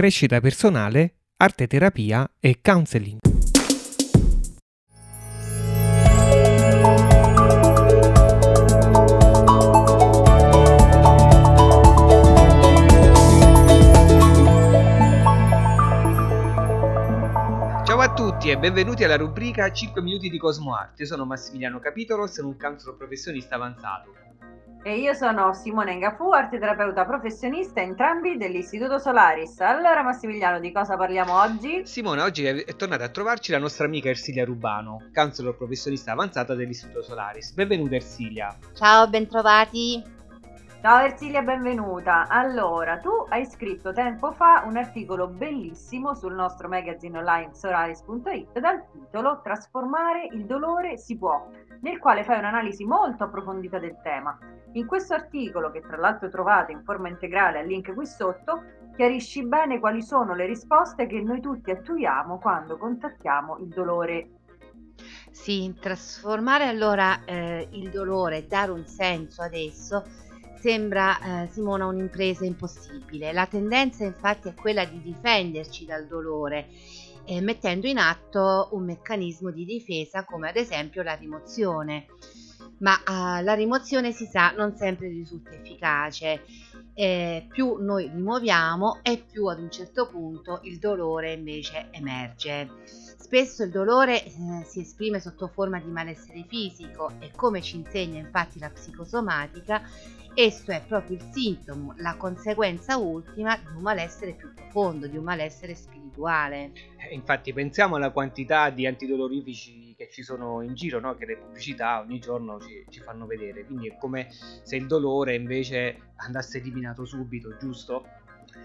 crescita personale, arte terapia e counseling. Tutti e benvenuti alla rubrica 5 minuti di Cosmo Art. Io sono Massimiliano Capitolo, sono un cancro professionista avanzato. E io sono Simone Ngafu, arteterapeuta professionista, entrambi dell'Istituto Solaris. Allora Massimiliano, di cosa parliamo oggi? Simone, oggi è è tornata a trovarci la nostra amica Ersilia Rubano, counselor professionista avanzata dell'Istituto Solaris. Benvenuta Ersilia. Ciao, bentrovati. Ciao Ersilia, benvenuta. Allora, tu hai scritto tempo fa un articolo bellissimo sul nostro magazine online solaris.it dal titolo Trasformare il dolore si può, nel quale fai un'analisi molto approfondita del tema. In questo articolo, che tra l'altro trovate in forma integrale al link qui sotto, chiarisci bene quali sono le risposte che noi tutti attuiamo quando contattiamo il dolore. Sì, trasformare allora eh, il dolore, dare un senso ad esso, sembra, eh, Simona, un'impresa impossibile. La tendenza infatti è quella di difenderci dal dolore, eh, mettendo in atto un meccanismo di difesa come ad esempio la rimozione. Ma eh, la rimozione si sa non sempre risulta efficace. Eh, più noi rimuoviamo e più ad un certo punto il dolore invece emerge. Spesso il dolore eh, si esprime sotto forma di malessere fisico e come ci insegna infatti la psicosomatica, esso è proprio il sintomo, la conseguenza ultima di un malessere più profondo, di un malessere spirituale. Eh, Infatti pensiamo alla quantità di antidolorifici ci sono in giro, no? che le pubblicità ogni giorno ci, ci fanno vedere. Quindi è come se il dolore invece andasse eliminato subito, giusto?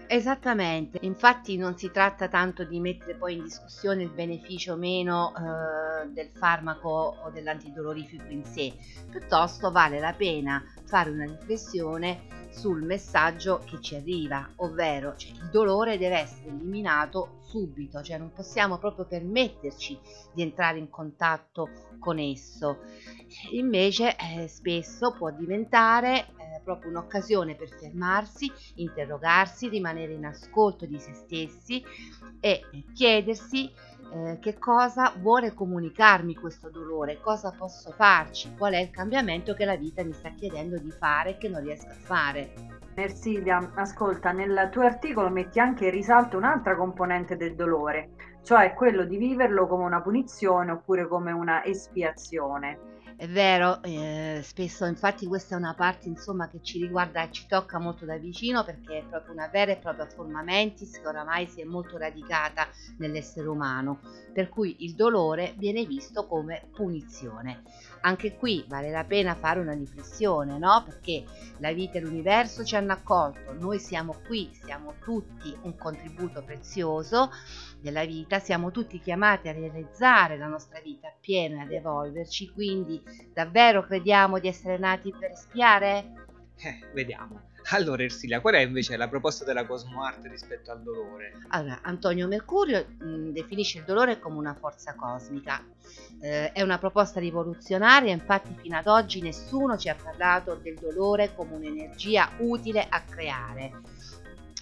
Esattamente, infatti non si tratta tanto di mettere poi in discussione il beneficio o meno eh, del farmaco o dell'antidolorifico in sé, piuttosto vale la pena fare una riflessione sul messaggio che ci arriva, ovvero cioè, il dolore deve essere eliminato subito, cioè non possiamo proprio permetterci di entrare in contatto con esso. Invece eh, spesso può diventare eh, proprio un'occasione per fermarsi, interrogarsi, rimanere in ascolto di se stessi e chiedersi eh, che cosa vuole comunicarmi questo dolore, cosa posso farci, qual è il cambiamento che la vita mi sta chiedendo di fare e che non riesco a fare. Ersilia, ascolta, nel tuo articolo metti anche in risalto un'altra componente del dolore, cioè quello di viverlo come una punizione oppure come una espiazione. È vero, eh, spesso infatti questa è una parte insomma che ci riguarda e ci tocca molto da vicino perché è proprio una vera e propria forma mentis che oramai si è molto radicata nell'essere umano, per cui il dolore viene visto come punizione. Anche qui vale la pena fare una riflessione, no? Perché la vita e l'universo ci hanno accolto, noi siamo qui, siamo tutti un contributo prezioso della vita, siamo tutti chiamati a realizzare la nostra vita appieno e ad evolverci, quindi davvero crediamo di essere nati per espiare? Eh, vediamo. Allora Ersilia, qual è invece la proposta della Cosmo Art rispetto al dolore? Allora, Antonio Mercurio mh, definisce il dolore come una forza cosmica. Eh, è una proposta rivoluzionaria, infatti fino ad oggi nessuno ci ha parlato del dolore come un'energia utile a creare.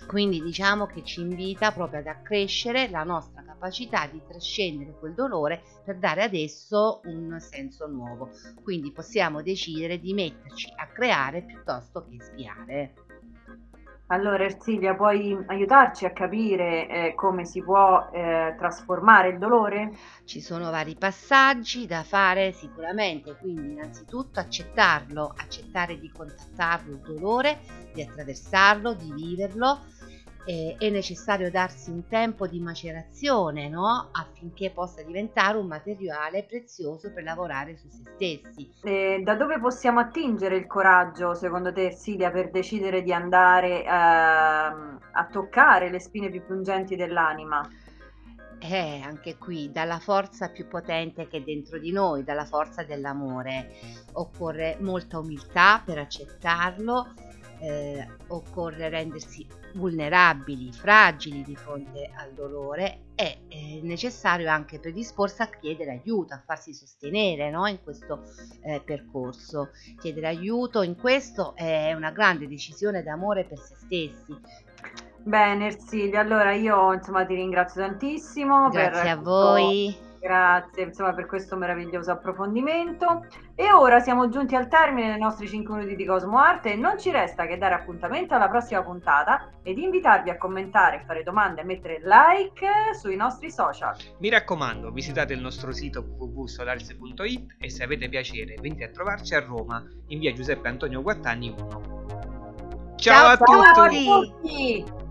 Quindi diciamo che ci invita proprio ad accrescere la nostra capacità di trascendere quel dolore per dare ad esso un senso nuovo. Quindi possiamo decidere di metterci a creare piuttosto che spiare. Allora Ersilia, puoi aiutarci a capire eh, come si può eh, trasformare il dolore? Ci sono vari passaggi da fare sicuramente, quindi innanzitutto accettarlo, accettare di contattarlo il dolore, di attraversarlo, di viverlo. Eh, è necessario darsi un tempo di macerazione no? affinché possa diventare un materiale prezioso per lavorare su se stessi. Eh, da dove possiamo attingere il coraggio, secondo te Ersilia, per decidere di andare ehm, a toccare le spine più pungenti dell'anima? Eh, anche qui, dalla forza più potente che è dentro di noi, dalla forza dell'amore. Occorre molta umiltà per accettarlo, eh, occorre rendersi vulnerabili, fragili di fronte al dolore è necessario anche predisporsi a chiedere aiuto, a farsi sostenere no? in questo eh, percorso. Chiedere aiuto in questo è una grande decisione d'amore per se stessi. Bene, Ersilia, allora io insomma ti ringrazio tantissimo per Grazie a voi. Grazie insomma per questo meraviglioso approfondimento. E ora siamo giunti al termine dei nostri 5 minuti di Cosmo Arte e non ci resta che dare appuntamento alla prossima puntata ed invitarvi a commentare, fare domande e mettere like sui nostri social. Mi raccomando, visitate il nostro sito www.solars.it e se avete piacere venite a trovarci a Roma in via Giuseppe Antonio Guattani 1. Ciao, Ciao a a tutti! tutti! tutti!